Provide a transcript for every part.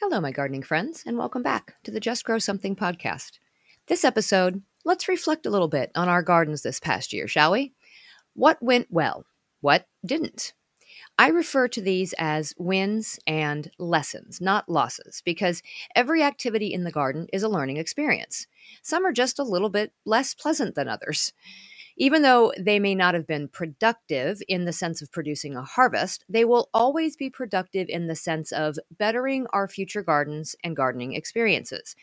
Hello, my gardening friends, and welcome back to the Just Grow Something podcast. This episode, let's reflect a little bit on our gardens this past year, shall we? What went well? What didn't? I refer to these as wins and lessons, not losses, because every activity in the garden is a learning experience. Some are just a little bit less pleasant than others. Even though they may not have been productive in the sense of producing a harvest, they will always be productive in the sense of bettering our future gardens and gardening experiences.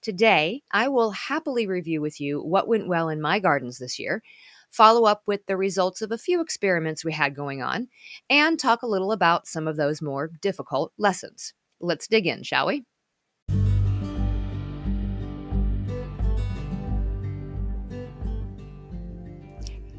Today, I will happily review with you what went well in my gardens this year, follow up with the results of a few experiments we had going on, and talk a little about some of those more difficult lessons. Let's dig in, shall we?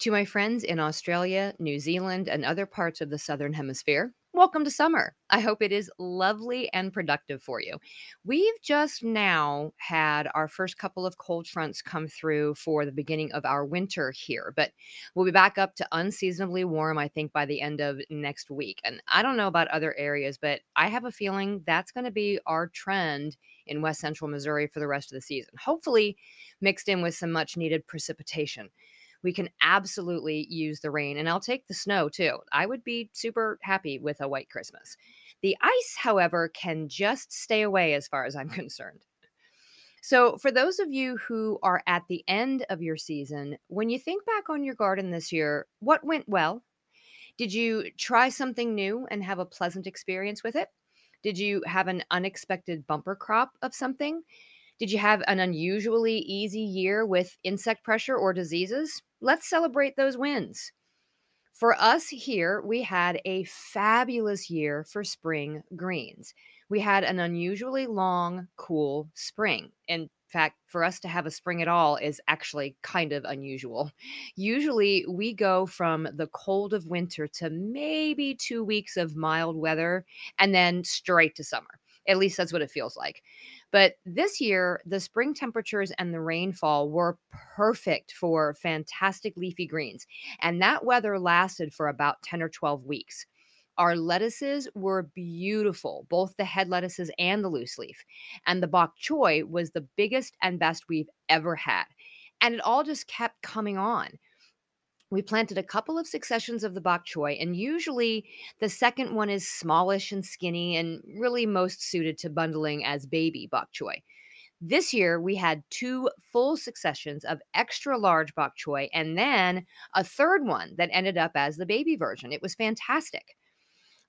To my friends in Australia, New Zealand, and other parts of the Southern Hemisphere, welcome to summer. I hope it is lovely and productive for you. We've just now had our first couple of cold fronts come through for the beginning of our winter here, but we'll be back up to unseasonably warm, I think, by the end of next week. And I don't know about other areas, but I have a feeling that's going to be our trend in west central Missouri for the rest of the season, hopefully mixed in with some much needed precipitation we can absolutely use the rain. And I'll take the snow too. I would be super happy with a white Christmas. The ice, however, can just stay away as far as I'm concerned. So, for those of you who are at the end of your season, when you think back on your garden this year, what went well? Did you try something new and have a pleasant experience with it? Did you have an unexpected bumper crop of something? Did you have an unusually easy year with insect pressure or diseases? Let's celebrate those wins. For us here, we had a fabulous year for spring greens. We had an unusually long, cool spring. In fact, for us to have a spring at all is actually kind of unusual. Usually, we go from the cold of winter to maybe two weeks of mild weather and then straight to summer. At least that's what it feels like. But this year, the spring temperatures and the rainfall were perfect for fantastic leafy greens. And that weather lasted for about 10 or 12 weeks. Our lettuces were beautiful, both the head lettuces and the loose leaf. And the bok choy was the biggest and best we've ever had. And it all just kept coming on we planted a couple of successions of the bok choy, and usually the second one is smallish and skinny and really most suited to bundling as baby bok choy. This year, we had two full successions of extra large bok choy and then a third one that ended up as the baby version. It was fantastic.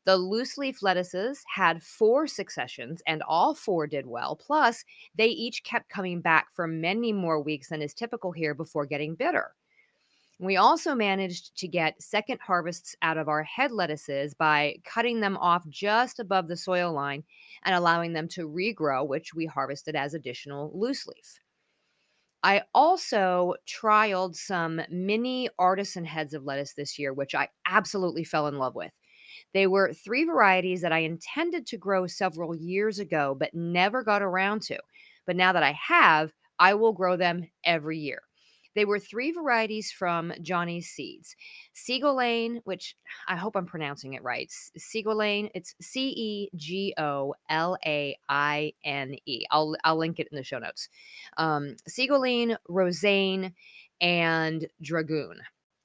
The loose leaf lettuces had four successions and all four did well. Plus, they each kept coming back for many more weeks than is typical here before getting bitter. We also managed to get second harvests out of our head lettuces by cutting them off just above the soil line and allowing them to regrow, which we harvested as additional loose leaf. I also trialed some mini artisan heads of lettuce this year, which I absolutely fell in love with. They were three varieties that I intended to grow several years ago, but never got around to. But now that I have, I will grow them every year. They were three varieties from Johnny's Seeds. Cegolaine, which I hope I'm pronouncing it right. Cegolaine, it's C E G O L A I N E. I'll I'll link it in the show notes. Um, Rosaine, and Dragoon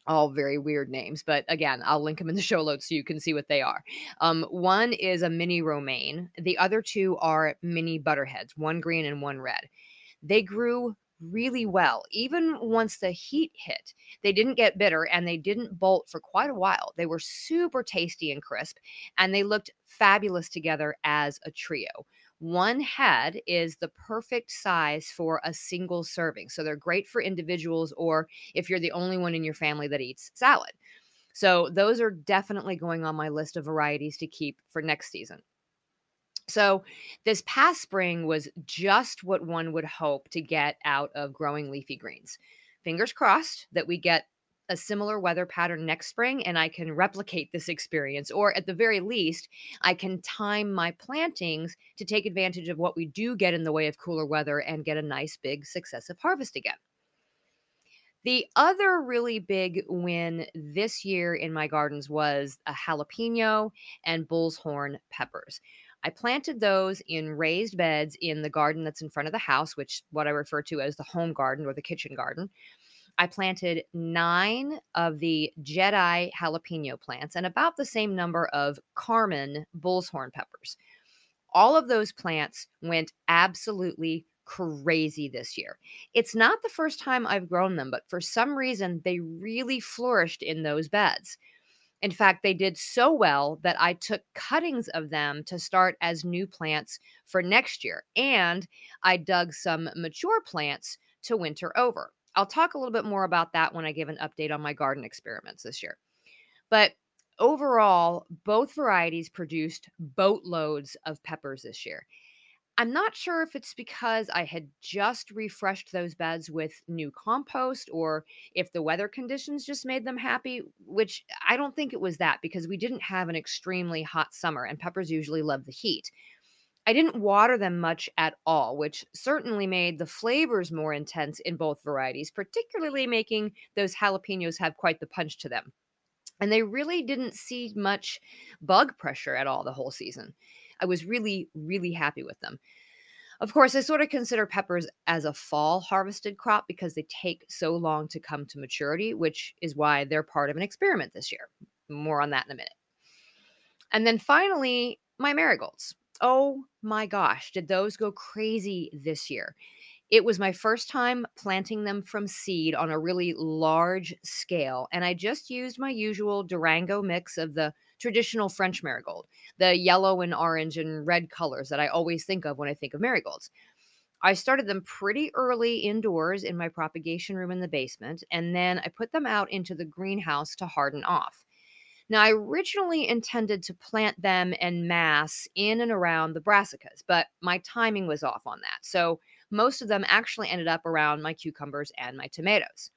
all very weird names, but again, I'll link them in the show notes so you can see what they are. Um, one is a mini romaine, the other two are mini butterheads, one green and one red. They grew really well. Even once the heat hit, they didn't get bitter and they didn't bolt for quite a while. They were super tasty and crisp, and they looked fabulous together as a trio. One head is the perfect size for a single serving. So they're great for individuals or if you're the only one in your family that eats salad. So those are definitely going on my list of varieties to keep for next season. So, this past spring was just what one would hope to get out of growing leafy greens. Fingers crossed that we get a similar weather pattern next spring and I can replicate this experience, or at the very least, I can time my plantings to take advantage of what we do get in the way of cooler weather and get a nice big successive harvest again. The other really big win this year in my gardens was a jalapeno and bull's horn peppers. I planted those in raised beds in the garden that's in front of the house, which what I refer to as the home garden or the kitchen garden. I planted nine of the Jedi jalapeno plants and about the same number of Carmen bull's horn peppers. All of those plants went absolutely crazy this year. It's not the first time I've grown them, but for some reason, they really flourished in those beds. In fact, they did so well that I took cuttings of them to start as new plants for next year. And I dug some mature plants to winter over. I'll talk a little bit more about that when I give an update on my garden experiments this year. But overall, both varieties produced boatloads of peppers this year. I'm not sure if it's because I had just refreshed those beds with new compost or if the weather conditions just made them happy, which I don't think it was that because we didn't have an extremely hot summer and peppers usually love the heat. I didn't water them much at all, which certainly made the flavors more intense in both varieties, particularly making those jalapenos have quite the punch to them. And they really didn't see much bug pressure at all the whole season. I was really, really happy with them. Of course, I sort of consider peppers as a fall harvested crop because they take so long to come to maturity, which is why they're part of an experiment this year. More on that in a minute. And then finally, my marigolds. Oh my gosh, did those go crazy this year? It was my first time planting them from seed on a really large scale, and I just used my usual Durango mix of the traditional French marigold, the yellow and orange and red colors that I always think of when I think of marigolds. I started them pretty early indoors in my propagation room in the basement, and then I put them out into the greenhouse to harden off. Now, I originally intended to plant them en masse in and around the brassicas, but my timing was off on that. So most of them actually ended up around my cucumbers and my tomatoes.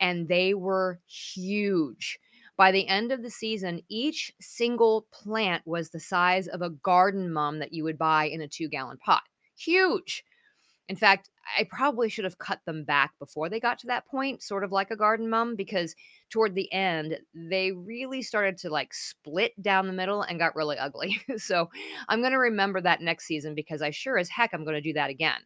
And they were huge. By the end of the season, each single plant was the size of a garden mum that you would buy in a two gallon pot. Huge. In fact, I probably should have cut them back before they got to that point, sort of like a garden mum, because toward the end, they really started to like split down the middle and got really ugly. so I'm going to remember that next season because I sure as heck I'm going to do that again.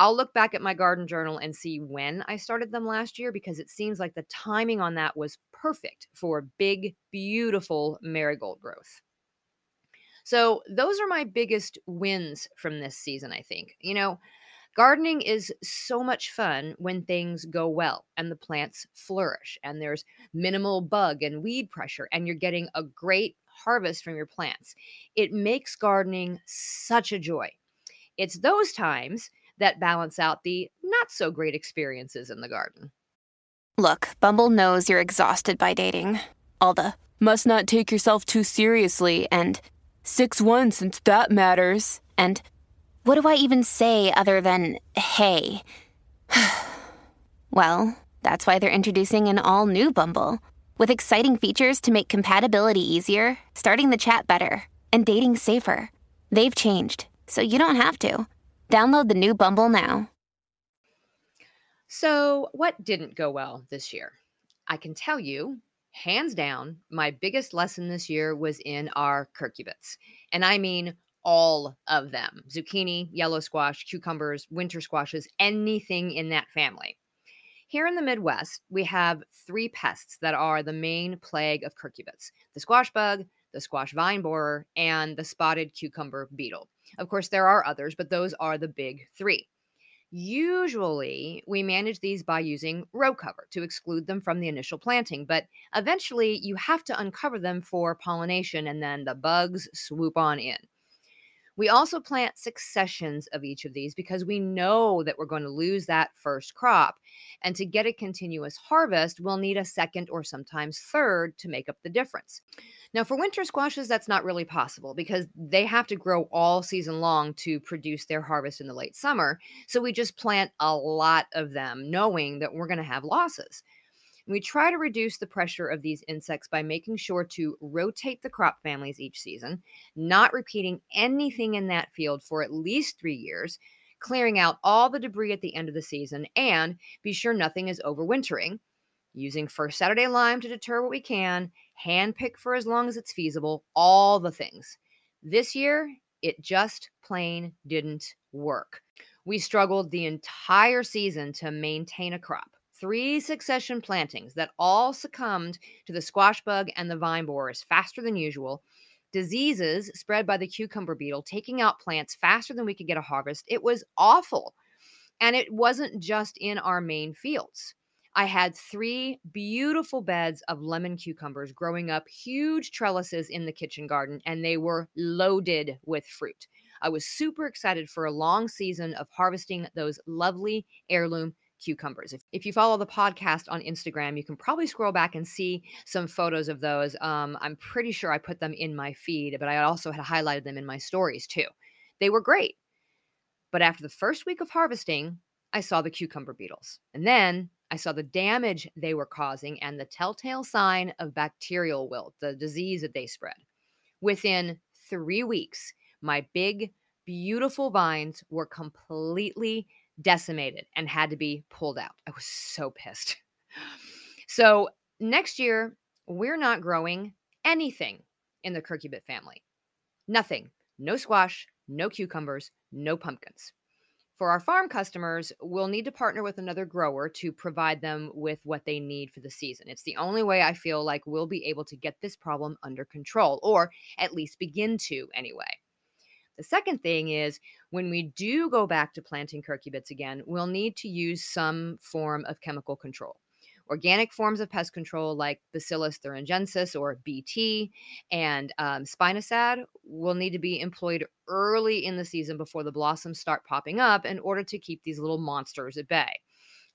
I'll look back at my garden journal and see when I started them last year because it seems like the timing on that was perfect for big, beautiful marigold growth. So, those are my biggest wins from this season, I think. You know, gardening is so much fun when things go well and the plants flourish and there's minimal bug and weed pressure and you're getting a great harvest from your plants. It makes gardening such a joy. It's those times that balance out the not so great experiences in the garden. Look, Bumble knows you're exhausted by dating. All the must not take yourself too seriously and 6 1 since that matters. And what do I even say other than hey? well, that's why they're introducing an all new Bumble with exciting features to make compatibility easier, starting the chat better, and dating safer. They've changed, so you don't have to. Download the new Bumble now. So, what didn't go well this year? I can tell you, hands down, my biggest lesson this year was in our cucurbits. And I mean all of them zucchini, yellow squash, cucumbers, winter squashes, anything in that family. Here in the Midwest, we have three pests that are the main plague of cucurbits the squash bug, the squash vine borer, and the spotted cucumber beetle. Of course, there are others, but those are the big three. Usually, we manage these by using row cover to exclude them from the initial planting, but eventually you have to uncover them for pollination and then the bugs swoop on in. We also plant successions of each of these because we know that we're going to lose that first crop. And to get a continuous harvest, we'll need a second or sometimes third to make up the difference. Now, for winter squashes, that's not really possible because they have to grow all season long to produce their harvest in the late summer. So we just plant a lot of them, knowing that we're going to have losses. We try to reduce the pressure of these insects by making sure to rotate the crop families each season, not repeating anything in that field for at least three years, clearing out all the debris at the end of the season, and be sure nothing is overwintering. Using first Saturday lime to deter what we can, hand pick for as long as it's feasible, all the things. This year, it just plain didn't work. We struggled the entire season to maintain a crop three succession plantings that all succumbed to the squash bug and the vine borers faster than usual, diseases spread by the cucumber beetle taking out plants faster than we could get a harvest. It was awful. And it wasn't just in our main fields. I had three beautiful beds of lemon cucumbers growing up, huge trellises in the kitchen garden, and they were loaded with fruit. I was super excited for a long season of harvesting those lovely heirloom cucumbers. If, if you follow the podcast on Instagram, you can probably scroll back and see some photos of those. Um, I'm pretty sure I put them in my feed, but I also had highlighted them in my stories too. They were great. But after the first week of harvesting, I saw the cucumber beetles. And then I saw the damage they were causing and the telltale sign of bacterial wilt, the disease that they spread. Within three weeks, my big, beautiful vines were completely decimated and had to be pulled out. I was so pissed. So next year, we're not growing anything in the Cucurbit family. Nothing. No squash, no cucumbers, no pumpkins. For our farm customers, we'll need to partner with another grower to provide them with what they need for the season. It's the only way I feel like we'll be able to get this problem under control, or at least begin to anyway. The second thing is when we do go back to planting cucurbits again, we'll need to use some form of chemical control. Organic forms of pest control like Bacillus thuringiensis or BT and um, spinosad will need to be employed early in the season before the blossoms start popping up in order to keep these little monsters at bay.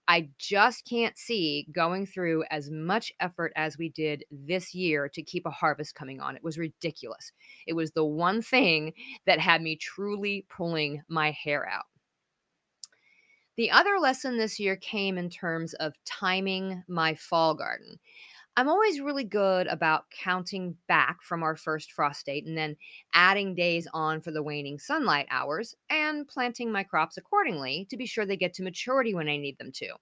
I just can't see going through as much effort as we did this year to keep a harvest coming on. It was ridiculous. It was the one thing that had me truly pulling my hair out. The other lesson this year came in terms of timing my fall garden. I'm always really good about counting back from our first frost date and then adding days on for the waning sunlight hours and planting my crops accordingly to be sure they get to maturity when I need them to.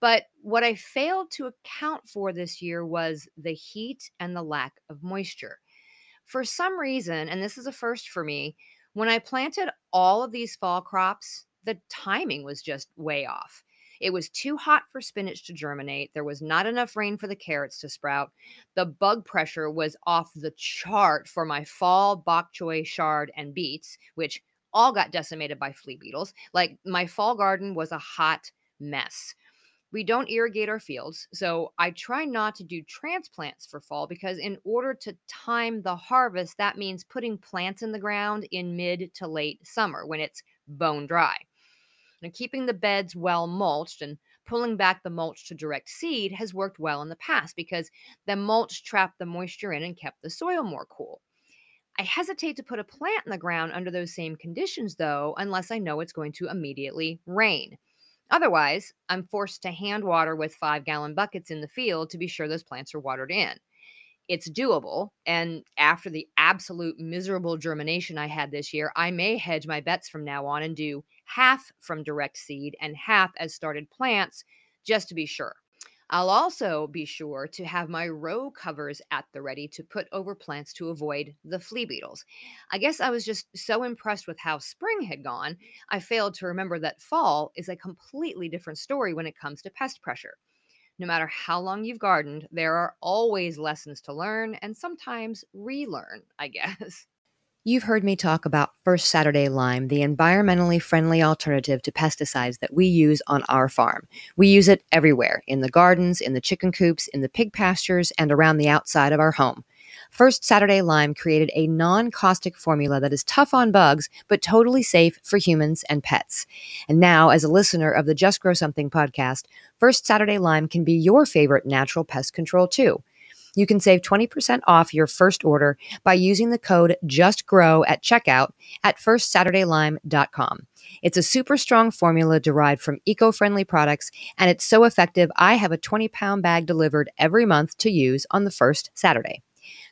But what I failed to account for this year was the heat and the lack of moisture. For some reason, and this is a first for me, when I planted all of these fall crops, the timing was just way off. It was too hot for spinach to germinate. There was not enough rain for the carrots to sprout. The bug pressure was off the chart for my fall bok choy, chard, and beets, which all got decimated by flea beetles. Like my fall garden was a hot mess. We don't irrigate our fields, so I try not to do transplants for fall because, in order to time the harvest, that means putting plants in the ground in mid to late summer when it's bone dry. And keeping the beds well mulched and pulling back the mulch to direct seed has worked well in the past because the mulch trapped the moisture in and kept the soil more cool. I hesitate to put a plant in the ground under those same conditions, though, unless I know it's going to immediately rain. Otherwise, I'm forced to hand water with five gallon buckets in the field to be sure those plants are watered in. It's doable. And after the absolute miserable germination I had this year, I may hedge my bets from now on and do half from direct seed and half as started plants just to be sure. I'll also be sure to have my row covers at the ready to put over plants to avoid the flea beetles. I guess I was just so impressed with how spring had gone, I failed to remember that fall is a completely different story when it comes to pest pressure. No matter how long you've gardened, there are always lessons to learn and sometimes relearn, I guess. You've heard me talk about First Saturday Lime, the environmentally friendly alternative to pesticides that we use on our farm. We use it everywhere in the gardens, in the chicken coops, in the pig pastures, and around the outside of our home. First Saturday Lime created a non caustic formula that is tough on bugs, but totally safe for humans and pets. And now, as a listener of the Just Grow Something podcast, First Saturday Lime can be your favorite natural pest control too. You can save 20% off your first order by using the code JUSTGROW at checkout at firstsaturdaylime.com. It's a super strong formula derived from eco friendly products, and it's so effective. I have a 20 pound bag delivered every month to use on the first Saturday.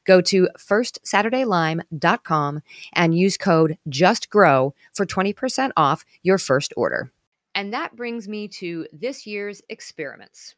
Go to firstsaturdaylime.com and use code JUSTGROW for 20% off your first order. And that brings me to this year's experiments.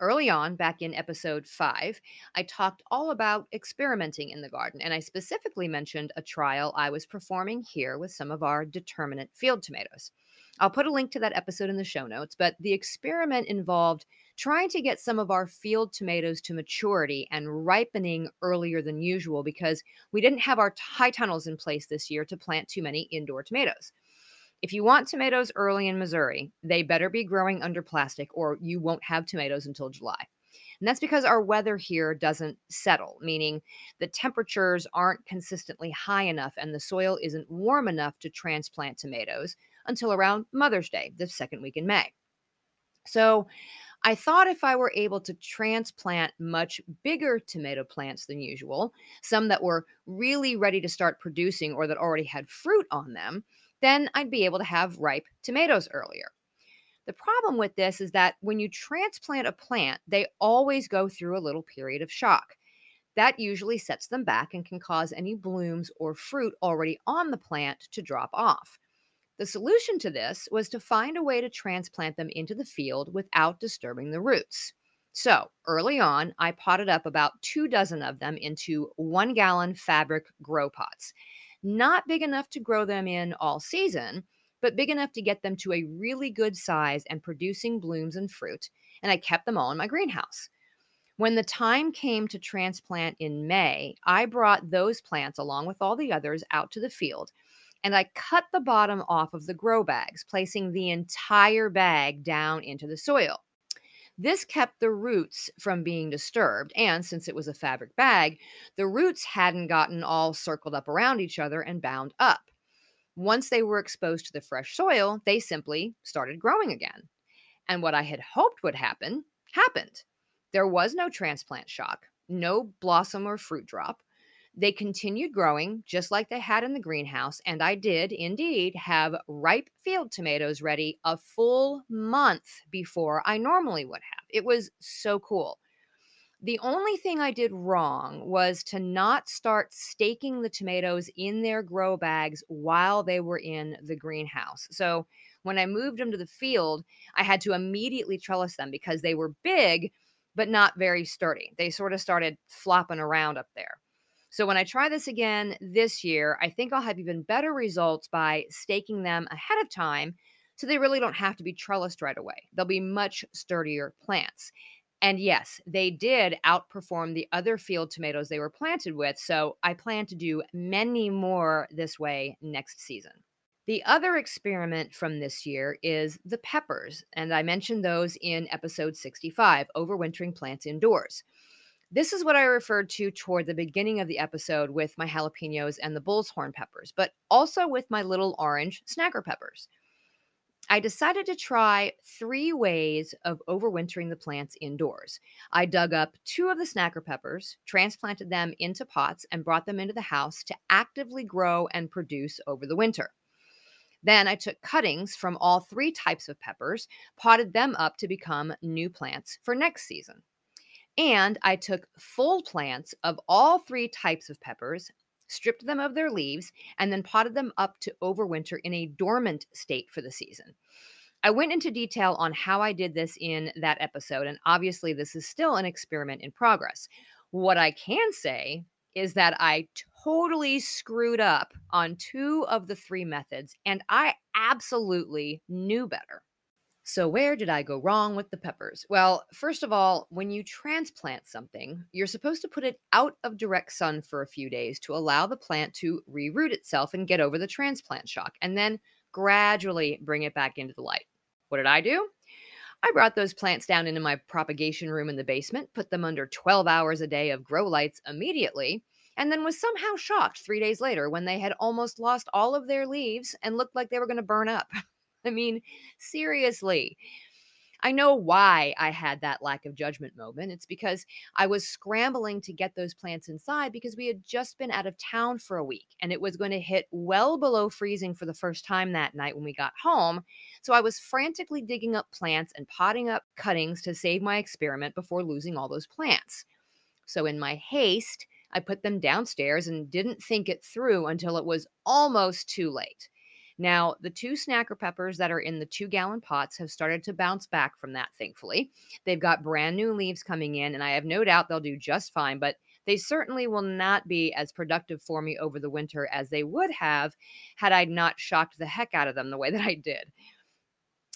Early on, back in episode five, I talked all about experimenting in the garden, and I specifically mentioned a trial I was performing here with some of our determinate field tomatoes. I'll put a link to that episode in the show notes, but the experiment involved trying to get some of our field tomatoes to maturity and ripening earlier than usual because we didn't have our high tunnels in place this year to plant too many indoor tomatoes. If you want tomatoes early in Missouri, they better be growing under plastic or you won't have tomatoes until July. And that's because our weather here doesn't settle, meaning the temperatures aren't consistently high enough and the soil isn't warm enough to transplant tomatoes until around Mother's Day, the second week in May. So I thought if I were able to transplant much bigger tomato plants than usual, some that were really ready to start producing or that already had fruit on them, then I'd be able to have ripe tomatoes earlier. The problem with this is that when you transplant a plant, they always go through a little period of shock. That usually sets them back and can cause any blooms or fruit already on the plant to drop off. The solution to this was to find a way to transplant them into the field without disturbing the roots. So early on, I potted up about two dozen of them into one gallon fabric grow pots not big enough to grow them in all season, but big enough to get them to a really good size and producing blooms and fruit. And I kept them all in my greenhouse. When the time came to transplant in May, I brought those plants along with all the others out to the field and I cut the bottom off of the grow bags, placing the entire bag down into the soil. This kept the roots from being disturbed. And since it was a fabric bag, the roots hadn't gotten all circled up around each other and bound up. Once they were exposed to the fresh soil, they simply started growing again. And what I had hoped would happen happened. There was no transplant shock, no blossom or fruit drop. They continued growing just like they had in the greenhouse, and I did indeed have ripe field tomatoes ready a full month before I normally would have. It was so cool. The only thing I did wrong was to not start staking the tomatoes in their grow bags while they were in the greenhouse. So when I moved them to the field, I had to immediately trellis them because they were big, but not very sturdy. They sort of started flopping around up there. So when I try this again this year, I think I'll have even better results by staking them ahead of time so they really don't have to be trellised right away. They'll be much sturdier plants. And yes, they did outperform the other field tomatoes they were planted with. So I plan to do many more this way next season. The other experiment from this year is the peppers. And I mentioned those in episode 65 Overwintering Plants Indoors. This is what I referred to toward the beginning of the episode with my jalapenos and the bull's horn peppers, but also with my little orange snacker peppers. I decided to try three ways of overwintering the plants indoors. I dug up two of the snacker peppers, transplanted them into pots, and brought them into the house to actively grow and produce over the winter. Then I took cuttings from all three types of peppers, potted them up to become new plants for next season. And I took full plants of all three types of peppers, stripped them of their leaves, and then potted them up to overwinter in a dormant state for the season. I went into detail on how I did this in that episode, and obviously, this is still an experiment in progress. What I can say is that I totally screwed up on two of the three methods, and I absolutely knew better. So, where did I go wrong with the peppers? Well, first of all, when you transplant something, you're supposed to put it out of direct sun for a few days to allow the plant to reroot itself and get over the transplant shock, and then gradually bring it back into the light. What did I do? I brought those plants down into my propagation room in the basement, put them under 12 hours a day of grow lights immediately, and then was somehow shocked three days later when they had almost lost all of their leaves and looked like they were going to burn up. I mean, seriously. I know why I had that lack of judgment moment. It's because I was scrambling to get those plants inside because we had just been out of town for a week and it was going to hit well below freezing for the first time that night when we got home. So I was frantically digging up plants and potting up cuttings to save my experiment before losing all those plants. So in my haste, I put them downstairs and didn't think it through until it was almost too late. Now, the two snacker peppers that are in the two gallon pots have started to bounce back from that, thankfully. They've got brand new leaves coming in, and I have no doubt they'll do just fine, but they certainly will not be as productive for me over the winter as they would have had I not shocked the heck out of them the way that I did.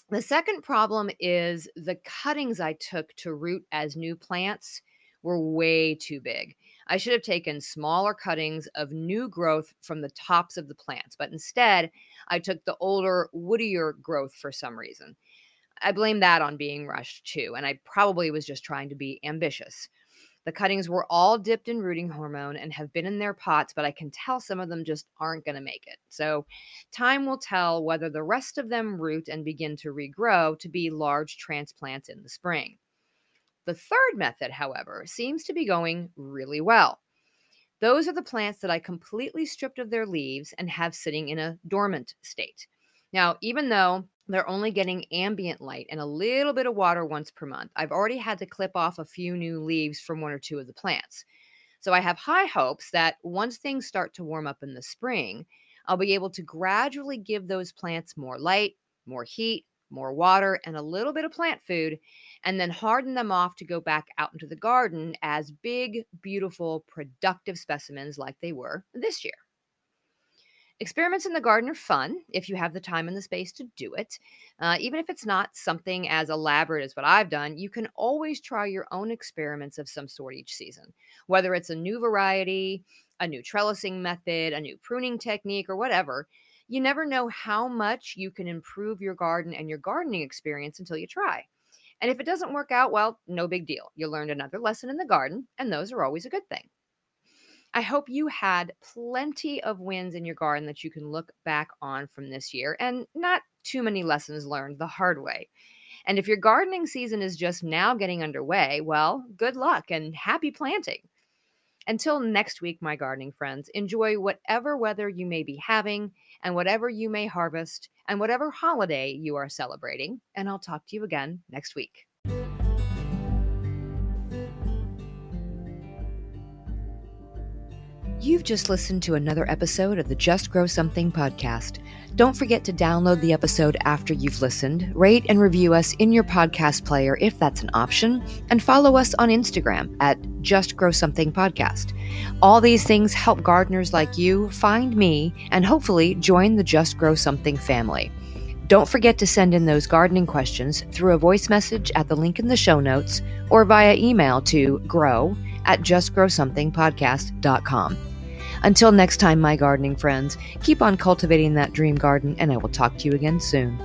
The second problem is the cuttings I took to root as new plants were way too big. I should have taken smaller cuttings of new growth from the tops of the plants, but instead, I took the older, woodier growth for some reason. I blame that on being rushed too, and I probably was just trying to be ambitious. The cuttings were all dipped in rooting hormone and have been in their pots, but I can tell some of them just aren't going to make it. So, time will tell whether the rest of them root and begin to regrow to be large transplants in the spring. The third method, however, seems to be going really well. Those are the plants that I completely stripped of their leaves and have sitting in a dormant state. Now, even though they're only getting ambient light and a little bit of water once per month, I've already had to clip off a few new leaves from one or two of the plants. So I have high hopes that once things start to warm up in the spring, I'll be able to gradually give those plants more light, more heat, more water, and a little bit of plant food, and then harden them off to go back out into the garden as big, beautiful, productive specimens like they were this year. Experiments in the garden are fun if you have the time and the space to do it. Uh, even if it's not something as elaborate as what I've done, you can always try your own experiments of some sort each season. Whether it's a new variety, a new trellising method, a new pruning technique, or whatever, you never know how much you can improve your garden and your gardening experience until you try. And if it doesn't work out, well, no big deal. You learned another lesson in the garden, and those are always a good thing. I hope you had plenty of wins in your garden that you can look back on from this year and not too many lessons learned the hard way. And if your gardening season is just now getting underway, well, good luck and happy planting. Until next week, my gardening friends, enjoy whatever weather you may be having and whatever you may harvest and whatever holiday you are celebrating. And I'll talk to you again next week. You've just listened to another episode of the Just Grow Something podcast. Don't forget to download the episode after you've listened, rate and review us in your podcast player if that's an option, and follow us on Instagram at Just Grow Something Podcast. All these things help gardeners like you find me and hopefully join the Just Grow Something family. Don't forget to send in those gardening questions through a voice message at the link in the show notes or via email to grow at justgrowsomethingpodcast.com. Until next time, my gardening friends, keep on cultivating that dream garden, and I will talk to you again soon.